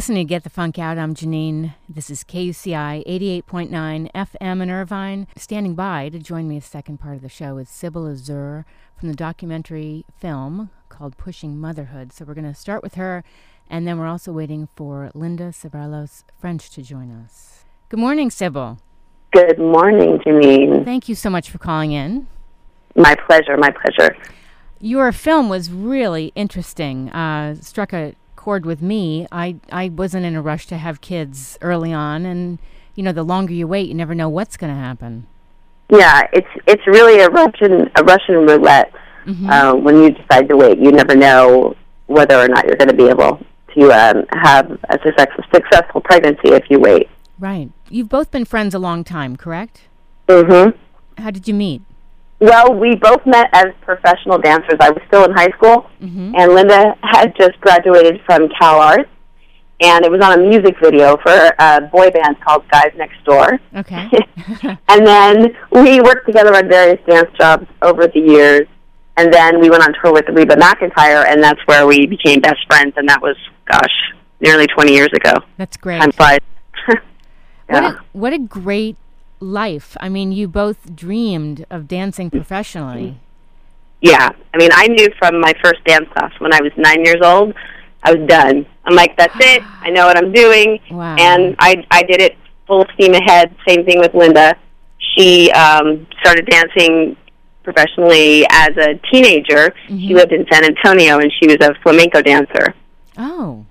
Listening to Get the Funk Out. I'm Janine. This is KUCI 88.9 FM in Irvine. Standing by to join me the second part of the show is Sybil Azur from the documentary film called Pushing Motherhood. So we're going to start with her, and then we're also waiting for Linda Ceballos French to join us. Good morning, Sybil. Good morning, Janine. Thank you so much for calling in. My pleasure, my pleasure. Your film was really interesting. Uh, struck a chord with me. I I wasn't in a rush to have kids early on, and you know, the longer you wait, you never know what's going to happen. Yeah, it's it's really a Russian a Russian roulette. Uh, when you decide to wait, you never know whether or not you're going to be able to um, have a success, successful pregnancy if you wait. Right. You've both been friends a long time, correct? Mm hmm How did you meet? Well, we both met as professional dancers. I was still in high school, Mm-hmm. and Linda had just graduated from Cal Arts, and it was on a music video for a boy band called Guys Next Door. Okay. and then we worked together on various dance jobs over the years. And then we went on tour with Reba McEntire, and that's where we became best friends. And that was, gosh, nearly 20 years ago. That's great. Time flies. What yeah. a, what a great life. I mean, you both dreamed of dancing professionally. yeah. I mean, I knew from my first dance class when I was nine years old, I was done. I'm like, that's it. I know what I'm doing. Wow. And I, I did it full steam ahead. Same thing with Linda. She um, started dancing professionally as a teenager. She lived in San Antonio, and she was a flamenco dancer. Oh.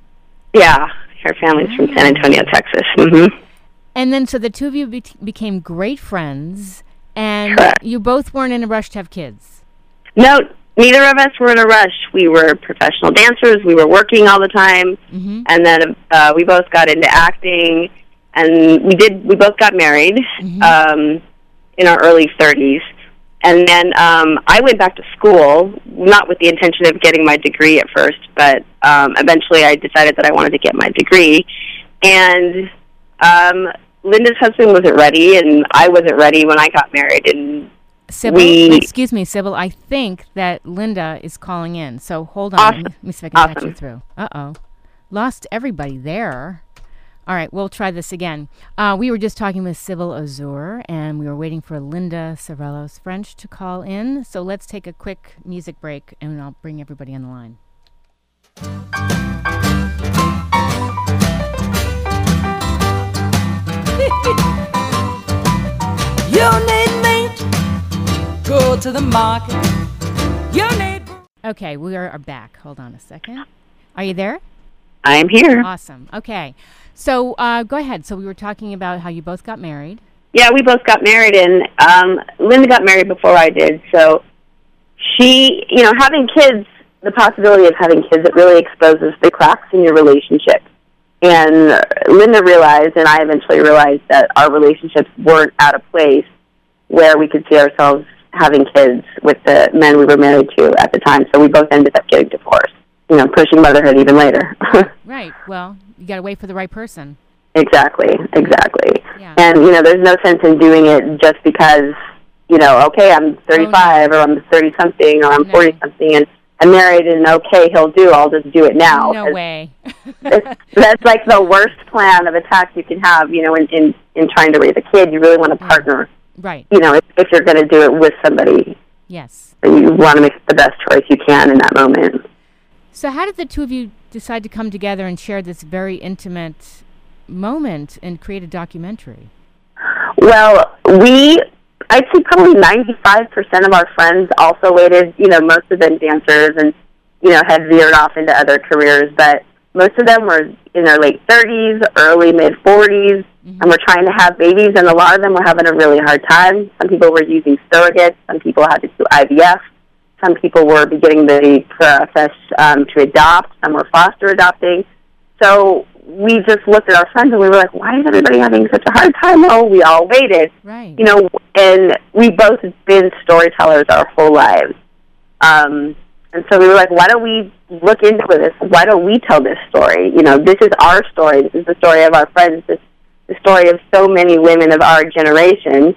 Yeah, her family's from San Antonio, Texas. hmm And then, so the two of you be- became great friends, and Correct. you both weren't in a rush to have kids. No, neither of us were in a rush. We were professional dancers. We were working all the time, Mm-hmm. and then uh, we both got into acting, and we did. We both got married um, in our early thirties, and then um, I went back to school, not with the intention of getting my degree at first, but um, eventually I decided that I wanted to get my degree, and um, Linda's husband wasn't ready, and I wasn't ready when I got married, and Sybil, We- excuse me, Sybil. I think that Linda is calling in. So hold on. Awesome. Let me, see if I can Awesome. you through. Uh oh. Lost everybody there. All right, we'll try this again. Uh, we were just talking with Sybil Azur, and we were waiting for Linda Ceballos French to call in. So let's take a quick music break, and I'll bring everybody on the line. You need meat, go to the market. You need. Okay, we are, are back. Hold on a second. Are you there? I'm here. Awesome. Okay. So uh, go ahead. So we were talking about how you both got married. Yeah, we both got married, and um, Linda got married before I did. So she, you know, having kids, the possibility of having kids, it really exposes the cracks in your relationship. And Linda realized, and I eventually realized, that our relationships weren't out of place where we could see ourselves having kids with the men we were married to at the time. So we both ended up getting divorced. You know, pushing motherhood even later. Right. Well, you got to wait for the right person. Exactly, exactly. Yeah. And you know, there's no sense in doing it just because you know, okay, I'm 35 or I'm 30 something or I'm No. 40 something, and I'm married and okay, he'll do. I'll just do it now. No way. that's, like the worst plan of attack you can have. You know, in in, in trying to raise a kid, you really want to partner. Right. You know, if, if you're going to do it with somebody, Yes. you want to make the best choice you can in that moment. So, how did the two of you decide to come together and share this very intimate moment and create a documentary? Well, we, I'd say probably 95% of our friends also waited, you know, most of them dancers and, you know, had veered off into other careers, but most of them were in their late 30s, early mid 40s, and were trying to have babies, and a lot of them were having a really hard time. Some people were using surrogates, some people had to do IVF, some people were beginning the process um, to adopt, some were foster adopting. So we just looked at our friends and we were like, why is everybody having such a hard time? Oh, we all waited. Right. You know, and we both have been storytellers our whole lives. Um, and so we were like, why don't we look into this? Why don't we tell this story? You know, this is our story. This is the story of our friends. This is the story of so many women of our generation.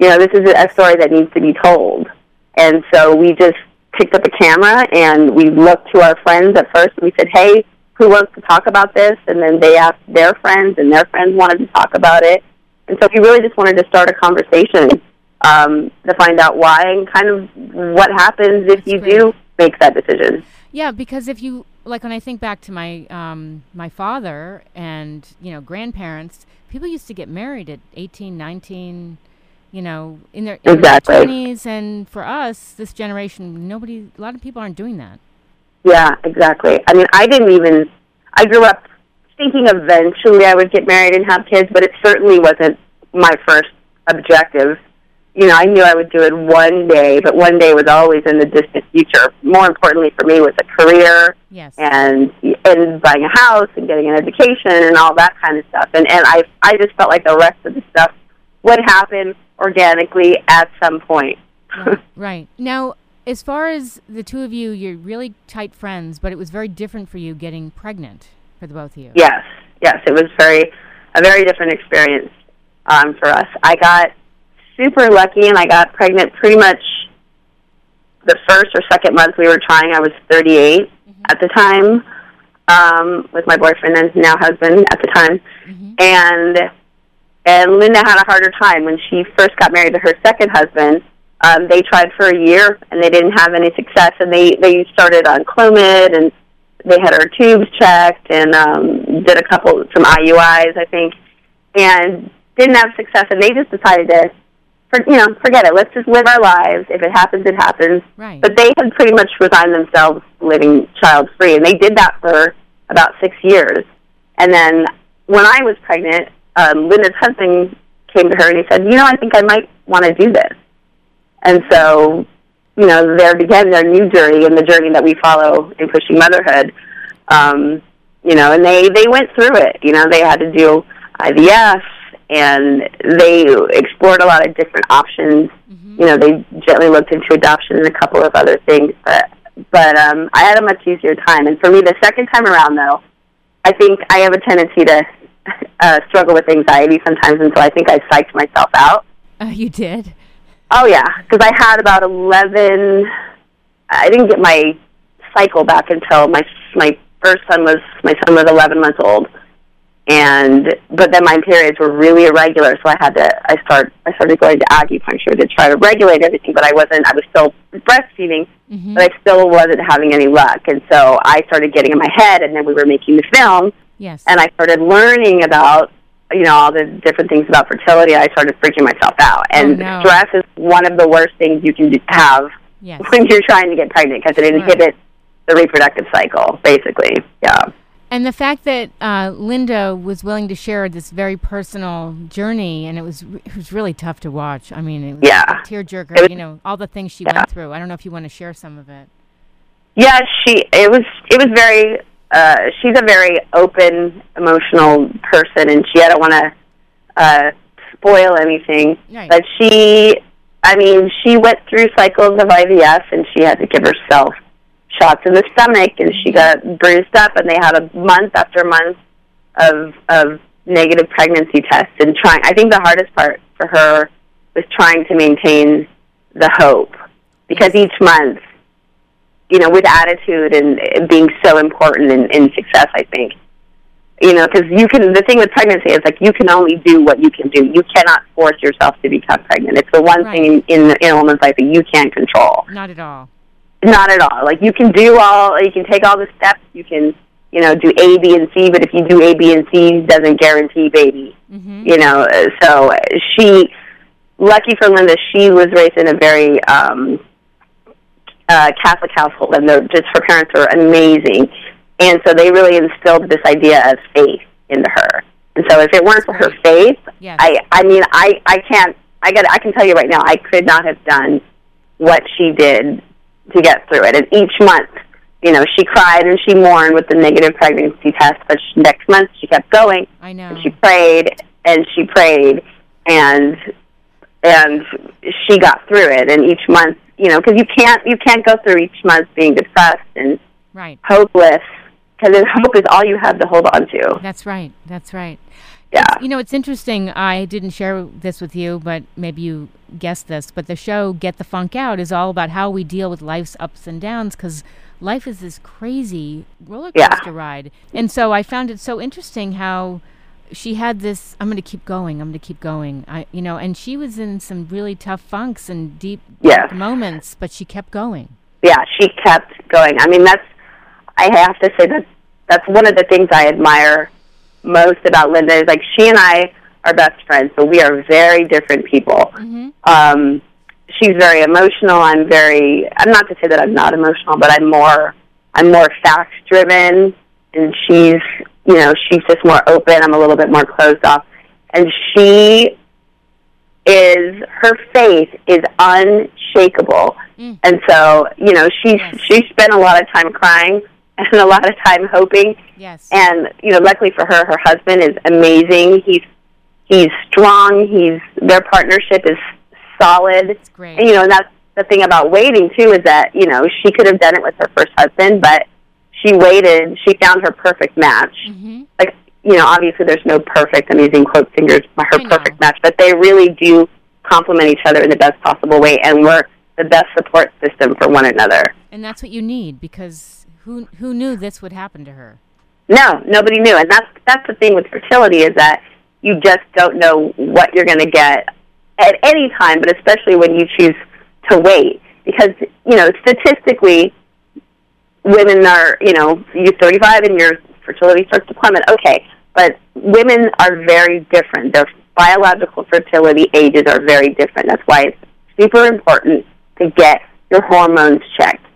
You know, this is a story that needs to be told. And so we just picked up a camera and we looked to our friends at first and we said, hey, who wants to talk about this? And then they asked their friends and their friends wanted to talk about it. And so we really just wanted to start a conversation um, to find out why and kind of what happens if That's you great. do make that decision. Yeah, because if you like when I think back to my um, my father and you know grandparents, people used to get married at 18, 19, you know, in their Exactly. twenties, and for us, this generation, nobody, a lot of people aren't doing that. Yeah, exactly. I mean, I didn't even. I grew up thinking eventually I would get married and have kids, but it certainly wasn't my first objective. You know, I knew I would do it one day, but one day was always in the distant future. More importantly for me was a career Yes. and and buying a house and getting an education and all that kind of stuff. And and I I just felt like the rest of the stuff would happen organically at some point. right, right. Now, as far as the two of you, you're really tight friends, but it was very different for you getting pregnant for the both of you. Yes, yes, it was very a very different experience um, for us. I got super lucky, and I got pregnant pretty much the first or second month we were trying. I was 38 at the time um, with my boyfriend and now husband at the time, and and Linda had a harder time when she first got married to her second husband. Um, they tried for a year and they didn't have any success, and they they started on Clomid and they had our tubes checked and um, did a couple some IUIs, I think, and didn't have success. And they just decided to, for, you know, forget it. Let's just live our lives. If it happens, it happens. Right. But they had pretty much resigned themselves living child free, and they did that for about six years. And then when I was pregnant, um, Linda's husband came to her and he said, "You know, I think I might want to do this." And so, you know, there began their new journey and the journey that we follow in pushing motherhood. Um, you know, and they they went through it. You know, they had to do IVF and they explored a lot of different options. You know, they gently looked into adoption and a couple of other things, but but um, I had a much easier time. And for me, the second time around, though, I think I have a tendency to uh, struggle with anxiety sometimes, and so I think I psyched myself out. Uh, you did. Oh yeah, because I had about eleven. I didn't get my cycle back until my my first son was my son was eleven months old, and but then my periods were really irregular, so I had to I start I started going to acupuncture to try to regulate everything, but I wasn't. I was still breastfeeding, Mhm. but I still wasn't having any luck, and so I started getting in my head, and then we were making the film, Yes. and I started learning about you know all the different things about fertility. I started freaking myself out, and Oh, no. stress is one of the worst things you can have yes. when you're trying to get pregnant because it Right. inhibits the reproductive cycle, basically. Yeah, And the fact that uh, Linda was willing to share this very personal journey, and it was it was really tough to watch. I mean, it was Yeah. a tearjerker. Was- you know, all the things she Yeah. went through. I don't know if you want to share some of it. yeah. She it was it was very. Uh, she's a very open, emotional person, and she I don't want to uh, spoil anything, Right. but she. I mean, she went through cycles of IVF, and she had to give herself shots in the stomach, and she got bruised up, and they had a month after month of of negative pregnancy tests, and trying. I think the hardest part for her was trying to maintain the hope, because each month, you know, with attitude and, and being so important in, in success. I think, you know, because you can. The thing with pregnancy is like you can only do what you can do. You cannot force yourself to become pregnant. It's the one Right. thing in, in in a woman's life that you can't control. Not at all. Not at all. Like you can do all, you can take all the steps. You can, you know, do A, B, and C. But if you do A, B, and C, it doesn't guarantee baby. hmm You know, so she, lucky for Linda, she was raised in a very um, uh, Catholic household, and they're just her parents were amazing, and so they really instilled this idea of faith into her. And so, if it weren't for her faith, Yes. I, I mean, I, I can't. I got. I can tell you right now, I could not have done what she did to get through it. And each month, you know, she cried and she mourned with the negative pregnancy test, but she, next month she kept going I know. and she prayed and she prayed and and she got through it. And each month, you know, because you can't you can't go through each month being depressed and right. hopeless because hope is all you have to hold on to. That's right. That's right. Yeah. You know, it's interesting. I didn't share this with you, but maybe you guessed this. But the show Get the Funk Out is all about how we deal with life's ups and downs because life is this crazy roller Yeah. coaster ride. And so I found it so interesting how she had this I'm going to keep going. I'm going to keep going. I you know, and she was in some really tough funks and deep Yes. moments, but she kept going. yeah, she kept going. I mean, that's I have to say that that's one of the things I admire most about Linda is like she and I are best friends, but we are very different people. Um, she's very emotional. I'm very. I'm not to say that I'm not emotional, but I'm more. I'm more facts driven, and she's you know she's just more open. I'm a little bit more closed off, and she is her faith is unshakable. Mm. And so, you know, she's Yes. she spent a lot of time crying and a lot of time hoping. Yes. And you know, luckily for her, her husband is amazing. He's he's strong. He's their partnership is solid. it's great. And you know, and that's the thing about waiting too is that you know she could have done it with her first husband, but she waited. She found her perfect match. Mhm. Like you know, obviously there's no perfect. I'm using quote fingers. Her perfect match, but they really do complement each other in the best possible way, and we're the best support system for one another. And that's what you need because who who knew this would happen to her? No, nobody knew, and that's that's the thing with fertility is that you just don't know what you're going to get at any time, but especially when you choose to wait, because you know statistically, women are you know you're 35 and your fertility starts to plummet. Okay, but women are very different. Their biological fertility ages are very different. That's why it's super important to get your hormones checked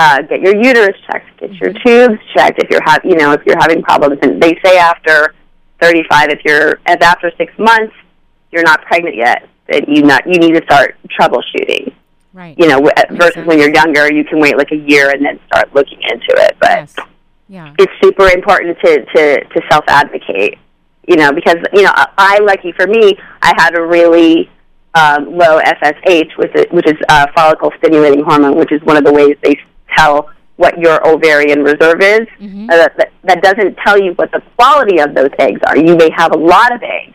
uh, get your uterus checked, get your tubes checked if you're have you know if you're having problems. And they say after 35, if you're if after six months you're not pregnant yet, that you not you need to start troubleshooting. Right. You know, Makes versus sense. when you're younger, you can wait like a year and then start looking into it. But Yes. Yeah. it's super important to to to self advocate. You know, because you know I, lucky for me, I had a really um, low FSH, which is, which is uh, follicle stimulating hormone, which is one of the ways they tell what your ovarian reserve is. Mhm. Uh, that, that, that doesn't tell you what the quality of those eggs are. You may have a lot of eggs,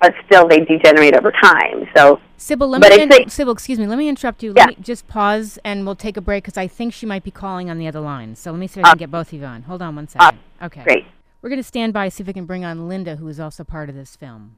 but still they degenerate over time. So Sybil, let But me in- Sybil, excuse me. Let me interrupt you. Yeah. Let me just pause and we'll take a break because I think she might be calling on the other line. So let me see if I Uh, can get both of you on. Hold on one second. okay. great. We're going to stand by see if we can bring on Linda, who is also part of this film.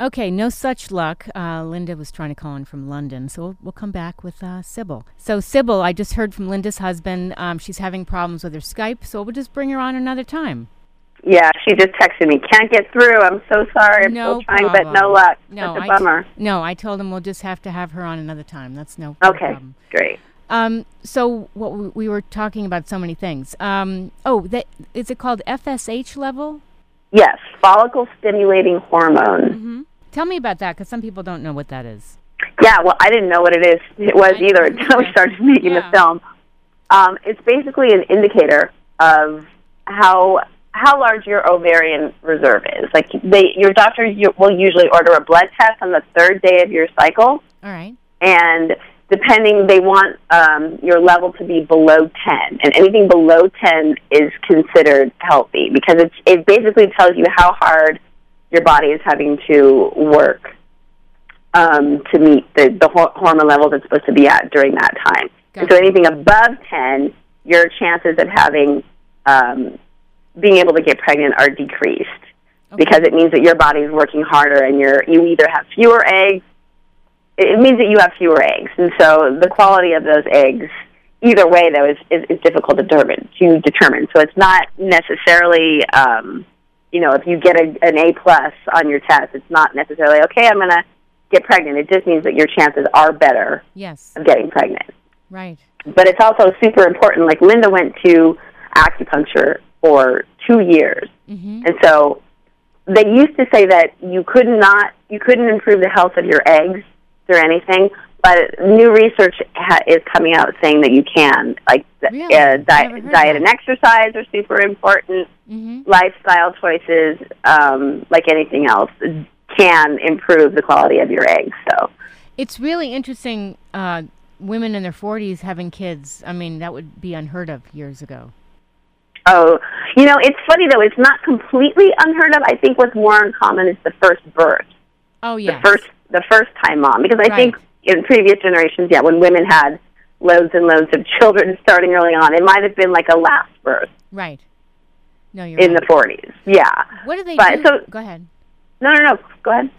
Okay, no such luck. Uh, Linda was trying to call in from London, so we'll, we'll come back with uh, Sybil. So, Sybil, I just heard from Linda's husband. Um, she's having problems with her Skype, so we'll just bring her on another time. Yeah, she just texted me. Can't get through. I'm so sorry. I'm No still trying, but no luck. No, Such a I- bummer. No, I told him we'll just have to have her on another time. That's no, Okay, problem. great. Um, so what we, we were talking about so many things. Um, oh, that is it called FSH level? Yes, follicle stimulating hormone. hmm Tell me about that because some people don't know what that is. Yeah, well, I didn't know what it is. It was either until we started making Yeah. the film. Um, it's basically an indicator of how how large your ovarian reserve is. Like they, your doctor will usually order a blood test on the third day of your cycle, All right. and depending, they want um, your level to be below 10. And anything below 10 is considered healthy because it's, it basically tells you how hard your body is having to work um, to meet the, the hormone levels it's supposed to be at during that time. And so anything above 10, your chances of having um, being able to get pregnant are decreased. Because it means that your body is working harder and you're you either have fewer eggs it means that you have fewer eggs. And so the quality of those eggs either way though is is, is difficult to determine to determine. So it's not necessarily um you know if you get a, an a plus on your test it's not necessarily okay i'm going to get pregnant it just means that your chances are better Yes. of getting pregnant Right. but it's also super important. Like Linda went to acupuncture for two years, Mm-hmm. and so they used to say that you could not, you couldn't improve the health of your eggs through anything. But new research ha- is coming out saying that you can. Like Really? uh, di- diet and exercise are super important. Mm-hmm. Lifestyle choices, um, like anything else, can improve the quality of your eggs. So. It's really interesting. Uh, women in their 40s having kids. I mean, that would be unheard of years ago. Oh, you know, it's funny though. It's not completely unheard of. I think what's more uncommon is the first birth, Oh, yeah the first, the first time mom. Because I Right. think in previous generations, yeah, when women had loads and loads of children starting early on, it might have been like a last birth Right. No, you're in right. the forties. Yeah. What do they but do? so- go ahead. No, no, no. Go ahead.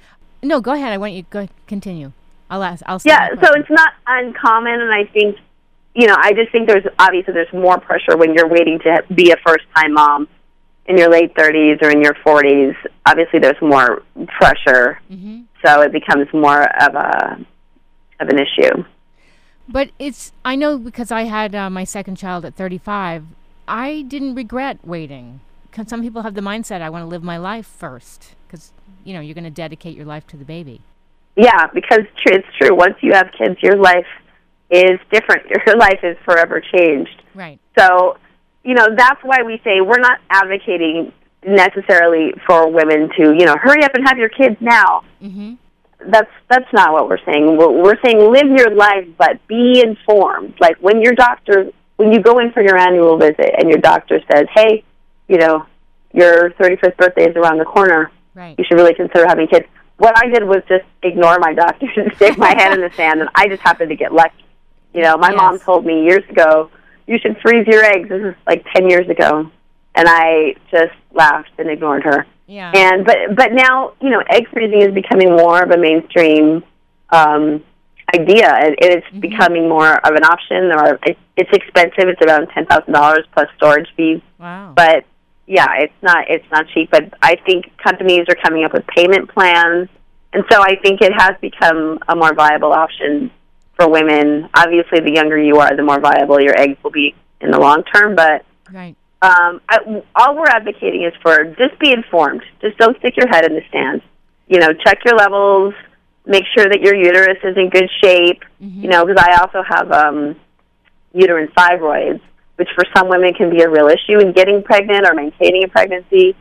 No, go ahead. I want you to go continue. I'll ask. I'll Yeah. So it's not uncommon, and I think, you know, I just think there's obviously there's more pressure when you're waiting to be a first time mom in your late 30s or in your 40s. Obviously, there's more pressure. Mhm. so it becomes more of a of an issue. But it's I know because I had uh, my second child at 35. I didn't regret waiting. 'Cause some people have the mindset I want to live my life first because you know you're going to dedicate your life to the baby. Yeah, because tr- it's true. Once you have kids, your life is different. Your life is forever changed. Right. So, you know, that's why we say we're not advocating necessarily for women to, you know, hurry up and have your kids now. Mhm. That's that's not what we're saying. We're, we're saying live your life, but be informed. Like when your doctor, when you go in for your annual visit, and your doctor says, "Hey, you know, your 31st birthday is around the corner. Right. You should really consider having kids." What I did was just ignore my doctor and stick my head in the sand, and I just happened to get lucky. You know, my Yes. mom told me years ago, "You should freeze your eggs." This is like 10 years ago, and I just laughed and ignored her. Yeah. And but but now you know egg freezing is becoming more of a mainstream um, idea. and It's Mm-hmm. becoming more of an option. Or it, it's expensive. It's around ten thousand dollars plus storage fees. wow. But yeah, it's not it's not cheap. But I think companies are coming up with payment plans, and so I think it has become a more viable option for women. Obviously, the younger you are, the more viable your eggs will be in the long term. But right. Um, I, all we're advocating is for just be informed. Just don't stick your head in the sand. You know, check your levels. Make sure that your uterus is in good shape. You know, because I also have um, uterine fibroids, which for some women can be a real issue in getting pregnant or maintaining a pregnancy.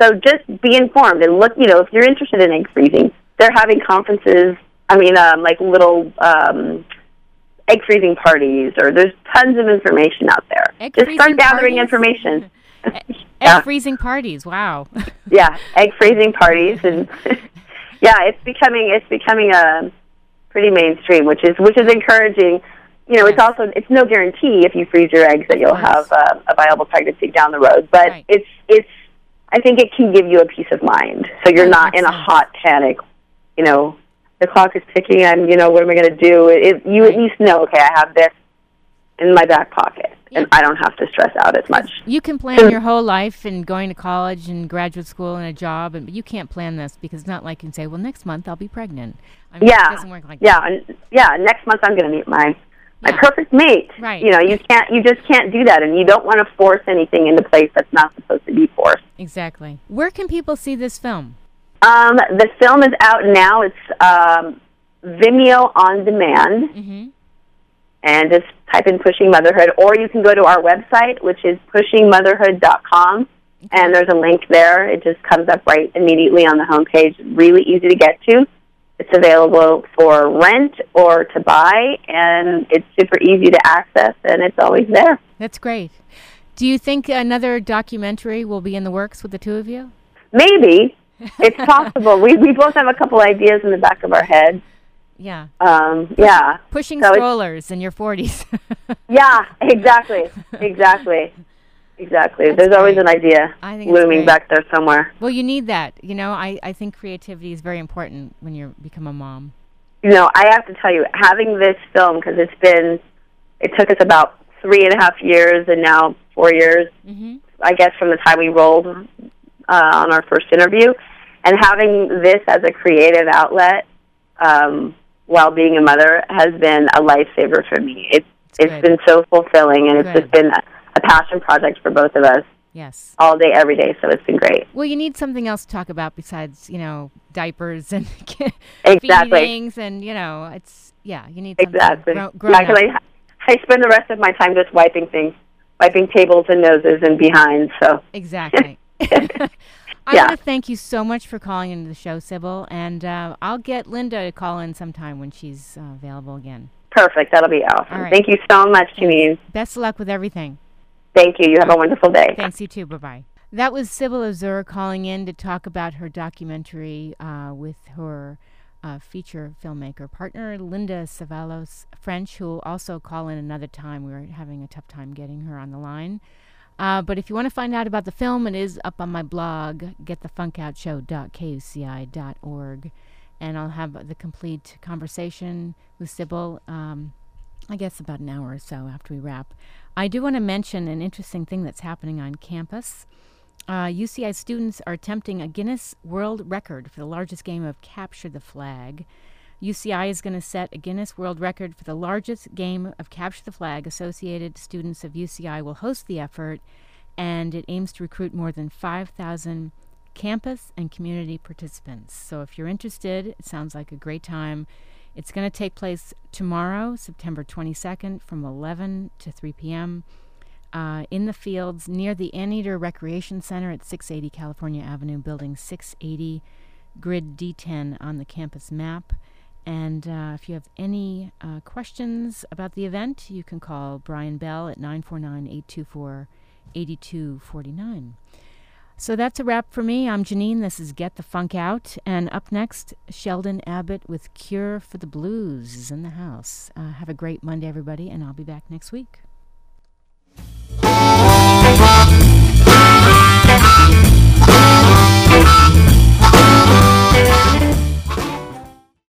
So just be informed and look. You know, if you're interested in egg freezing, they're having conferences. I mean, um, like little um, egg freezing parties, or there's tons of information out there. Egg just start gathering parties? information. Egg Yeah. freezing parties. Wow. yeah, egg freezing parties, and yeah, it's becoming it's becoming a pretty mainstream, which is which is encouraging. You know, it's also it's no guarantee if you freeze your eggs that you'll course. have uh, a viable pregnancy down the road, but Right. it's it's I think it can give you a peace of mind, so you're not in a hot panic. You know, the clock is ticking. I'm you know what am I going to do? It, you at least know okay, I have this in my back pocket, and I don't have to stress out as much. You can plan your whole life and going to college and graduate school and a job, and but you can't plan this because it's not like you can say, "Well, next month I'll be pregnant." I mean, yeah, it doesn't work like that. yeah, that. and yeah. Next month I'm going to meet my my Yeah. perfect mate. Right. You know, you can't, you just can't do that, and you don't want to force anything into place that's not supposed to be forced. Exactly. Where can people see this film? Um, the film is out now. It's um, Vimeo on demand, Mm-hmm. and just type in "Pushing Motherhood," or you can go to our website, which is pushingmotherhood.com, and there's a link there. It just comes up right immediately on the homepage. Really easy to get to. It's available for rent or to buy, and it's super easy to access, and it's always there. That's great. Do you think another documentary will be in the works with the two of you? Maybe it's possible. we we both have a couple ideas in the back of our head. Yeah. Um, yeah. Pushing So strollers in your 40s. Yeah, exactly, exactly, exactly. That's There's always an idea I think looming back there somewhere. well, you need that. You know, I, I think creativity is very important when you become a mom. You know, I have to tell you, having this film because it's been, it took us about three and a half years, and now four years, Mm-hmm. I guess, from the time we rolled uh, on our first interview, and having this as a creative outlet um, while being a mother has been a lifesaver for me. It's It's been so fulfilling, and it's Good. just been a, a passion project for both of us Yes. all day, every day. So it's been great. Well, you need something else to talk about besides, you know, diapers and Exactly. feedings and, you know, it's, yeah, you need something Exactly. grow, grown Yeah, up. 'cause I, I spend the rest of my time just wiping things, wiping tables and noses and behind. So Exactly. I Yeah. want to thank you so much for calling into the show, Sybil, and uh, I'll get Linda to call in sometime when she's uh, available again. perfect. That'll be awesome. Right. Thank you so much, Janine. Best of luck with everything. Thank you. You have a wonderful day. Thanks, you too. Bye bye. That was Sybil Azur calling in to talk about her documentary uh, with her uh, feature filmmaker partner, Linda Ceballos French, who will also call in another time. We were having a tough time getting her on the line. Uh, but if you want to find out about the film, it is up on my blog, getthefunkoutshow.kuci.org. And I'll have the complete conversation with Sybil, um, I guess about an hour or so after we wrap. I do want to mention an interesting thing that's happening on campus. Uh, UCI students are attempting a Guinness World Record for the largest game of Capture the Flag. UCI is going to set a Guinness World Record for the largest game of Capture the Flag. Associated students of UCI will host the effort, and it aims to recruit more than 5,000 campus and community participants. So if you're interested, it sounds like a great time. It's going to take place tomorrow, September 22nd, from 11 to 3 p.m. Uh, in the fields near the Anteater Recreation Center at 680 California Avenue, Building 680, Grid D10 on the campus map. And uh, if you have any uh, questions about the event, you can call Brian Bell at 949 824 8249. So that's a wrap for me. I'm Janine. This is Get the Funk Out. And up next, Sheldon Abbott with Cure for the Blues is in the house. Uh, have a great Monday, everybody, and I'll be back next week.